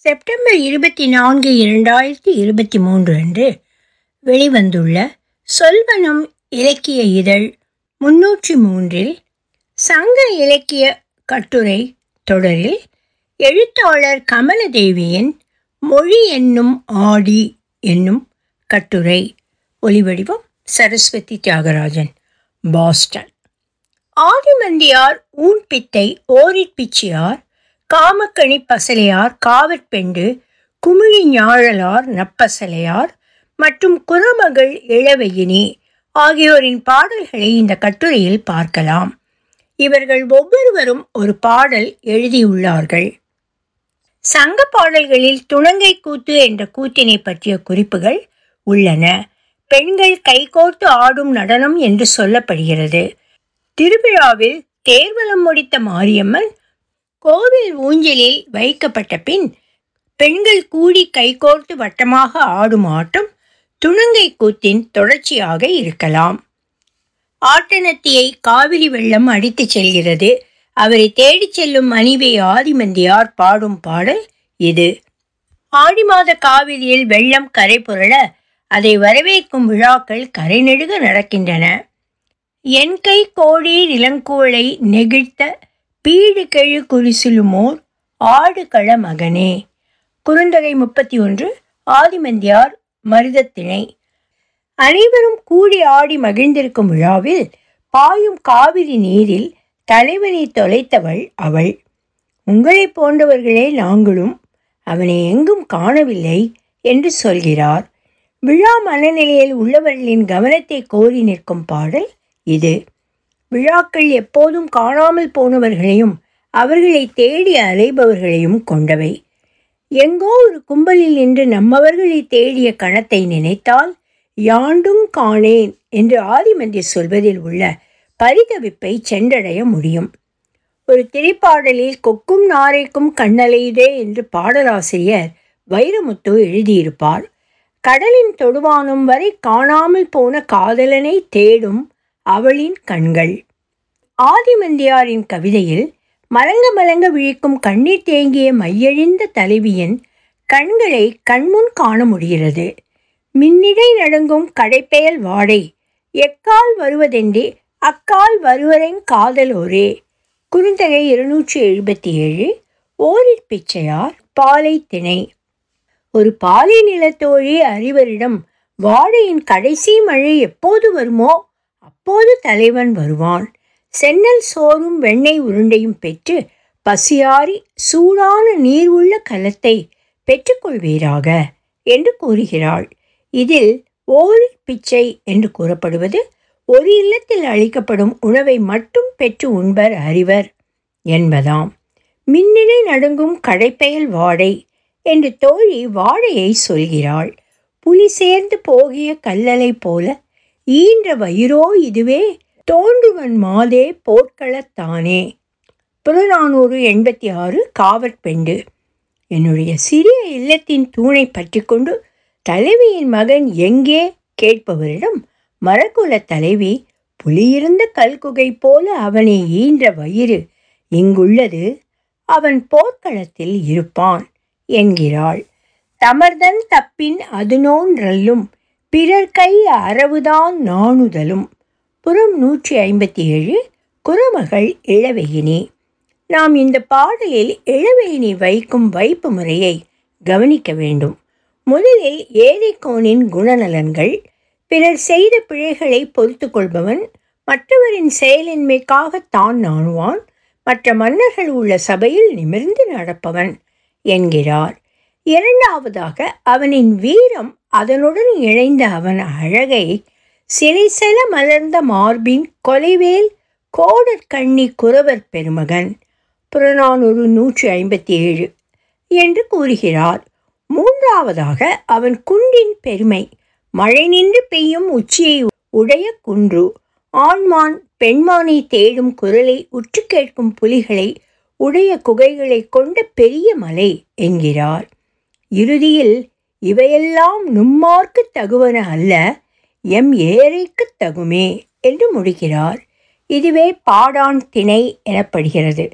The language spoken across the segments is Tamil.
செப்டம்பர் இருபத்தி நான்கு இரண்டாயிரத்தி இருபத்தி மூன்று அன்று வெளிவந்துள்ள சொல்வனம் இலக்கிய இதழ் முன்னூற்றி மூன்றில் சங்க இலக்கிய கட்டுரை தொடரில் எழுத்தாளர் கமலதேவியின் மொழி என்னும் ஆடி என்னும் கட்டுரை. ஒலிவடிவம் சரஸ்வதி தியாகராஜன். பாஸ்டன். ஆதிமந்தியார் ஊன்பித்தை ஓரிற்பிச்சியார் காமக்கணி பசலையார் காவற்பெண்டு குமிழி ஞாழலார் நப்பசலையார் மற்றும் குரமகள் இளவையினி ஆகியோரின் பாடல்களை இந்த கட்டுரையில் பார்க்கலாம். இவர்கள் ஒவ்வொருவரும் ஒரு பாடல் எழுதியுள்ளார்கள். சங்க பாடல்களில் துணங்கை கூத்து என்ற கூத்தினை பற்றிய குறிப்புகள் உள்ளன. பெண்கள் கைகோர்த்து ஆடும் நடனம் என்று சொல்லப்படுகிறது. திருவிழாவில் தேர்வலம் முடித்த மாரியம்மன் கோவில் ஊஞ்சலில் வைக்கப்பட்ட பின் பெண்கள் கூடி கைகோர்த்து வட்டமாக ஆடும் ஆட்டம் துணுங்கை கூத்தின் தொடர்ச்சியாக இருக்கலாம். ஆட்டனத்தியை காவிரி வெள்ளம் அடித்துச் செல்கிறது. அவரை தேடிச் செல்லும் மனைவி ஆதிமந்தியார் பாடும் பாடல் இது. ஆடி மாத காவிரியில் வெள்ளம் கரை புரள அதை வரவேற்கும் விழாக்கள் கரை நெடுக நடக்கின்றன. என் கை கோடி இளங்கோளை நெகிழ்த்த பீடு கெழு குறிசிலுமோர் ஆடுகள மகனே. குறுந்தொகை முப்பத்தி ஒன்று ஆதிமந்தியார் மருதத்திணை. அனைவரும் கூடி ஆடி மகிழ்ந்திருக்கும் விழாவில் பாயும் காவிரி நீரில் தலைவனை தொலைத்தவள் அவள். உங்களைப் போன்றவர்களே நாங்களும் அவனை எங்கும் காணவில்லை என்று சொல்கிறார். விழா மனநிலையில் உள்ளவர்களின் கவனத்தை கோரி நிற்கும் பாடல் இது. விழாக்கள் எப்போதும் காணாமல் போனவர்களையும் அவர்களை தேடி அலைபவர்களையும் கொண்டவை. எங்கோ ஒரு கும்பலில் நின்று நம்மவர்களை தேடிய கணத்தை நினைத்தால் யாண்டும் காணேன் என்று ஆதிமந்தி சொல்வதில் உள்ள பரிதவிப்பை சென்றடைய முடியும். ஒரு திரைப்பாடலில் கொக்கும் நாரைக்கும் கண்ணலையுதே என்று பாடலாசிரியர் வைரமுத்து எழுதியிருப்பார். கடலின் தொடுவானும் வரை காணாமல் போன காதலனை தேடும் அவளின் கண்கள். ஆதிமந்தியாரின் கவிதையில் மலங்க மலங்க விழிக்கும் கண்ணீர் தேங்கிய மையழிந்த தலைவியின் கண்களை கண்முன் காண முடிகிறது. மின்னிடை நடுங்கும் கடைப்பெயல் வாடை எக்கால் வருவதென்றே அக்கால் வருவரென் காதலோரே குறுந்தகை இருநூற்றி எழுபத்தி ஏழு ஓரிற் பிச்சையார் பாலை திணை. ஒரு பாலை நிலத்தோழி அறிவரிடம் வாழையின் கடைசி மழை எப்போது வருமோ அப்போது தலைவன் வருவான் சென்னல் சோறும் வெண்ணெய் உருண்டையும் பெற்று பசியாறி சூடான நீர் உள்ள கலத்தை பெற்றுக்கொள்வீராக என்று கூறுகிறாள். இதில் ஓரி பிச்சை என்று கூறப்படுவது ஒரு இல்லத்தில் அளிக்கப்படும் உணவை மட்டும் பெற்று உண்பர் அறிவர் என்பதாம். மின்னிலை நடுங்கும் கடைப்பெயல் வாடை என்று தோழி வாடையை சொல்கிறாள். புலி சேர்ந்து போகிய கல்லலை போல ஈன்ற வயிறோ இதுவே? தோன்றுவன் மாதே போர்க்களத்தானே புறநானூறு எண்பத்தி ஆறு காவற்பெண்டு என்னுடைய சிறிய இல்லத்தின் தூணை பற்றி கொண்டு தலைவியின் மகன் எங்கே? கேட்பவரிடம் மரக்குல தலைவி புலியிருந்த கல்குகை போல அவனை ஈன்ற வயிறு இங்குள்ளது அவன் போர்க்களத்தில் இருப்பான் என்கிறாள். தமர்தன் தப்பின் அதுனோன்றல்லும் பிறர் கை அரவுதான் நாணுதலும். புறம் நூற்றி ஐம்பத்தி ஏழு குரமகள் இளவெயினி நாம் இந்த பாடலில் இளவெயினி வைக்கும் வைப்பு முறையை கவனிக்க வேண்டும். முதலில் ஏழைக்கோனின் குணநலன்கள் பிறர் செய்த பிழைகளை பொறுத்து கொள்பவன் மற்றவரின் செயலின்மைக்காக தான் நாணுவான் மற்ற மன்னர்கள் உள்ள சபையில் நிமிர்ந்து நடப்பவன் என்கிறார். இரண்டாவதாக அவனின் வீரம் அதனுடன் இணைந்த அவன் அழகை சிலைசெல மலர்ந்த மார்பின் கொலைவேல் கோடற்கண்ணி குறவர் பெருமகன். புறநானூறு நூற்றி ஐம்பத்தி ஏழு என்று கூறுகிறார். மூன்றாவதாக அவன் குன்றின் பெருமை. மழை நின்று பெய்யும் உச்சியை உடைய குன்று. ஆண்மான் பெண்மானை தேடும் குரலை உற்று கேட்கும் புலிகளை உடைய குகைகளை கொண்ட பெரிய மலை என்கிறார். இறுதியில் இவையெல்லாம் நும்மார்க்கு தகுவன அல்ல எம் ஏழைக்கு தகுமே என்று முடிக்கிறார். இதுவே பாடான் திணை எனப்படுகிறது.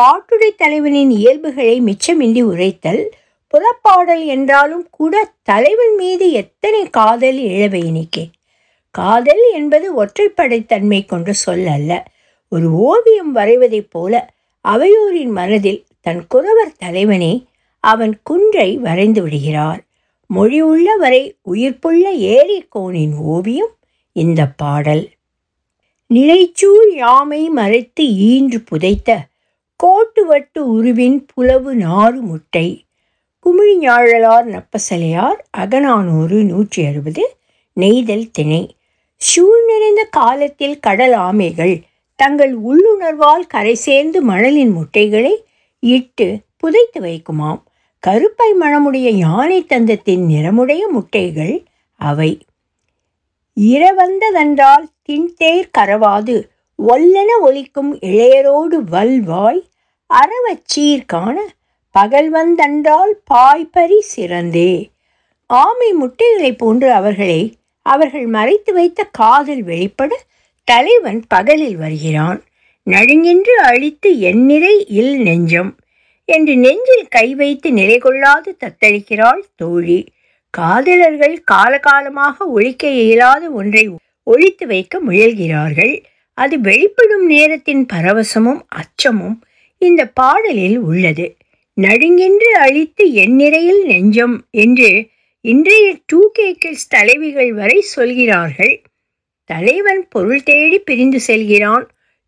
பாட்டுடை தலைவனின் இயல்புகளை மிச்சமின்றி உரைத்தல் புறப்பாடல் என்றாலும் கூட தலைவன் மீது எத்தனை காதல் இழவை இணைக்கே காதல் என்பது ஒற்றைப்படைத்தன்மை கொண்ட சொல் அல்ல. ஒரு ஓவியம் வரைவதைப் போல அவையோரின் மனதில் தன் குறவர் தலைவனே அவன் குன்றை வரைந்து விடுகிறார். மொழி உள்ள வரை உயிர்ப்புள்ள ஏரிக்கோனின் ஓவியம் இந்த பாடல். நிலைச்சூழ் யாமை மறைத்து ஈன்று புதைத்த கோட்டு வட்டு உருவின் புலவு நாறு முட்டை. குமிழிஞாழலார் நப்பசலையார் அகநானூறு நூற்றி அறுபது நெய்தல் திணை. சூழ் நிறைந்த காலத்தில் கடல் ஆமைகள் தங்கள் உள்ளுணர்வால் கரை சேர்ந்து மணலின் முட்டைகளை இட்டு புதைத்து வைக்குமாம். கருப்பை மணமுடைய யானை தந்தத்தின் நிறமுடைய முட்டைகள் அவை. இரவந்ததென்றால் தின்தேர் கரவாது ஒல்லென ஒலிக்கும் இளையரோடு வல்வாய் அறவச்சீர் காண பகல் வந்தென்றால் பாய்பறி சிறந்தே. ஆமை முட்டைகளைப் போன்று அவர்களை அவர்கள் மறைத்து வைத்த காதல் வெளிப்பட தலைவன் பகலில் வருகிறான். நடுங்கின்று அழித்து எந்நிறை இல் நெஞ்சம். என்று நெஞ்சில் கை வைத்து நிலை கொள்ளாது தத்தளிக்கிறாள் தோழி. காதலர்கள் காலகாலமாக ஒழிக்க இயலாத ஒன்றை ஒழித்து வைக்க முயல்கிறார்கள். அது வெளிப்படும் நேரத்தின் பரவசமும் அச்சமும் இந்த பாடலில் உள்ளது. நடுங்கென்று அழித்து எந்நிறையில் நெஞ்சம் என்று இன்றைய டூ கேக்கிள்ஸ் தலைவிகள் வரை சொல்கிறார்கள். தலைவன் பொருள் தேடி பிரிந்து செல்கிறான்.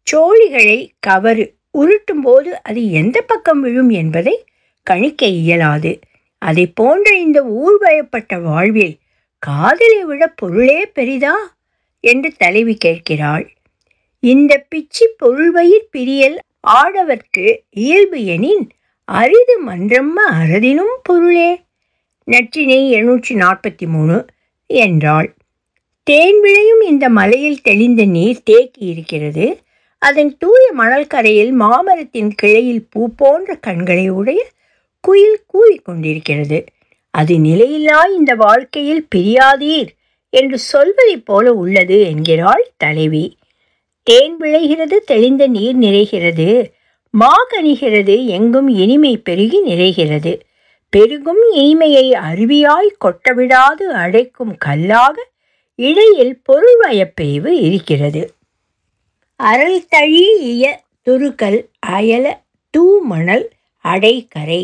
சோழிகளை கவரு. உருட்டும் போது அது எந்த பக்கம் விழும் என்பதை கணிக்க இயலாது. அதை போன்ற இந்த ஊழ்வயப்பட்ட வாழ்வில் காதலை விட பொருளே பெரிதா? என்று தலைவி கேட்கிறாள். இந்த பிச்சி பொருள்வயிற் பிரியல் ஆடவர்க்கு இயல்பு எனின் அரிது மன்றம்ம அறதினும் பொருளே. நற்றினை எழுநூற்றி நாற்பத்தி மூணு என்றாள். தேன் விளையும் இந்த மலையில் தெளிந்த நீர் தேக்கி இருக்கிறது. அதன் தூய மணல் கரையில் மாமரத்தின் கிளையில் பூ போன்ற கண்களை உடைய குயில் கூவிக்கொண்டிருக்கிறது அது நிலையில்லா இந்த வாழ்க்கையில் பிரியாதீர் என்று சொல்வதைப் போல உள்ளது என்கிறாள் தலைவி. தேன் விளைகிறது தெளிந்த நீர் நிறைகிறது மாகணிகிறது எங்கும் இனிமை பெருகி நிறைகிறது. பெருகும் இனிமையை அருவியாய் கொட்டவிடாது அடைக்கும் கல்லாக இடையில் பொருள் வயப்பெய்வு இருக்கிறது. அறல் தழிய துருக்கல் அயல தூ மணல் அடைக்கரை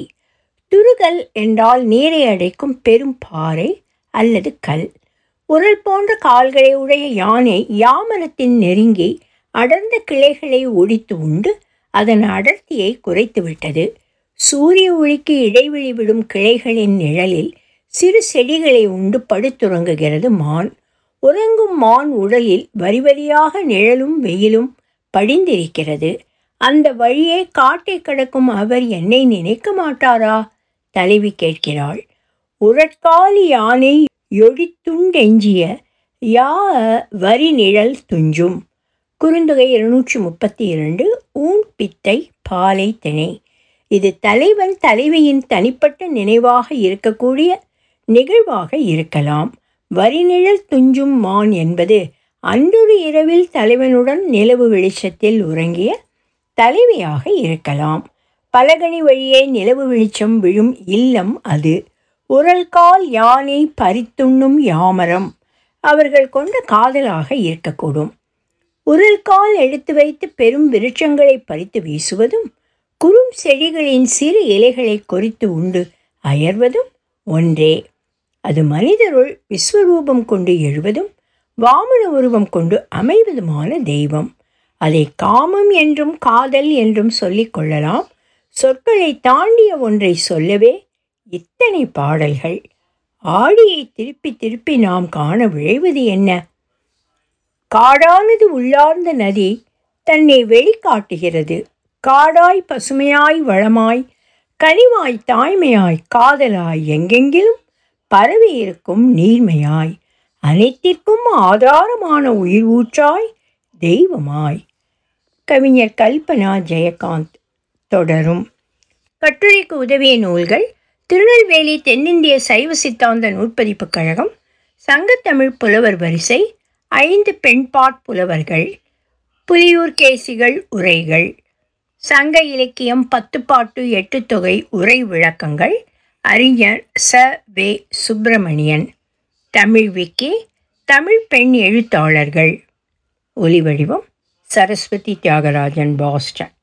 துருகல் என்றால் நீரை அடைக்கும் பெரும் பாறை அல்லது கல். உரல் போன்ற கால்களை உடைய யானை யாமரத்தின் நெருங்கி அடர்ந்த கிளைகளை ஒடித்து உண்டு அதன் அடர்த்தியை குறைத்துவிட்டது. சூரிய ஒளிக்கு இடைவெளி விடும் கிளைகளின் நிழலில் சிறு செடிகளை உண்டு படுத்துறங்குகிறது மான். உறங்கும் மான் உடலில் வரிவரியாக நிழலும் வெயிலும் படிந்திருக்கிறது. அந்த வழியே காட்டை கடக்கும் அவர் என்னை நினைக்க மாட்டாரா? தலைவி கேட்கிறாள். உரட்காலி யானை எழித்துண்டெஞ்சிய யா வரி நிழல் துஞ்சும். குறுந்தொகை இருநூற்றி முப்பத்தி இரண்டு ஊன் பித்தை பாலை திணை. இது தலைவன் தலைவியின் தனிப்பட்ட நினைவாக இருக்கக்கூடிய நிகழ்வாக இருக்கலாம். வரிநிழல் துஞ்சும் மான் என்பது அன்றொரு இரவில் தலைவனுடன் நிலவு வெளிச்சத்தில் உறங்கிய தலைவியாக இருக்கலாம். பலகனி வழியே நிலவு வெளிச்சம் விழும் இல்லம் அது. உரல்கால் யானை பறித்துண்ணும் யாமரம் அவர்கள் கொண்ட காதலாக இருக்கக்கூடும். உரல்கால் எடுத்து வைத்து பெரும் விருட்சங்களை பறித்து வீசுவதும் குறும் செடிகளின் சிறு இலைகளை கொறித்து உண்டு அயர்வதும் ஒன்றே. அது மனிதருள் விஸ்வரூபம் கொண்டு எழுவதும் வாமன உருவம் கொண்டு அமைவதுமான தெய்வம். அதை காமம் என்றும் காதல் என்றும் சொல்லிக் கொள்ளலாம். சொற்களை தாண்டிய ஒன்றை சொல்லவே இத்தனை பாடல்கள். ஆடியை திருப்பி திருப்பி நாம் காண விழைவது என்ன? காடானது உள்ளார்ந்த நதி தன்னை வெளிக்காட்டுகிறது. காடாய் பசுமையாய் வளமாய் கனிவாய் தாய்மையாய் காதலாய் எங்கெங்கிலும் பரவி இருக்கும் நீர்மையாய் அனைத்திற்கும் ஆதாரமான உயிர் ஊற்றாய் தெய்வமாய். கவிஞர் கல்பனா ஜெயகாந்த் தொடரும். கட்டுரைக்கு உதவிய நூல்கள் திருநெல்வேலி தென்னிந்திய சைவ சித்தாந்த நூற்பதிப்புக் கழகம் சங்கத்தமிழ் புலவர் வரிசை ஐந்து பெண்பாட் புலவர்கள் புலியூர் கேசிகள் உரைகள் சங்க இலக்கியம் பத்து பாட்டு எட்டு தொகை உரை விளக்கங்கள் அறிஞர் ச. வே. சுப்பிரமணியன். தமிழ் விக்கி தமிழ் பெண் எழுத்தாளர்கள். ஒலிவடிவம் சரஸ்வதி தியாகராஜன் பாஸ்டன்.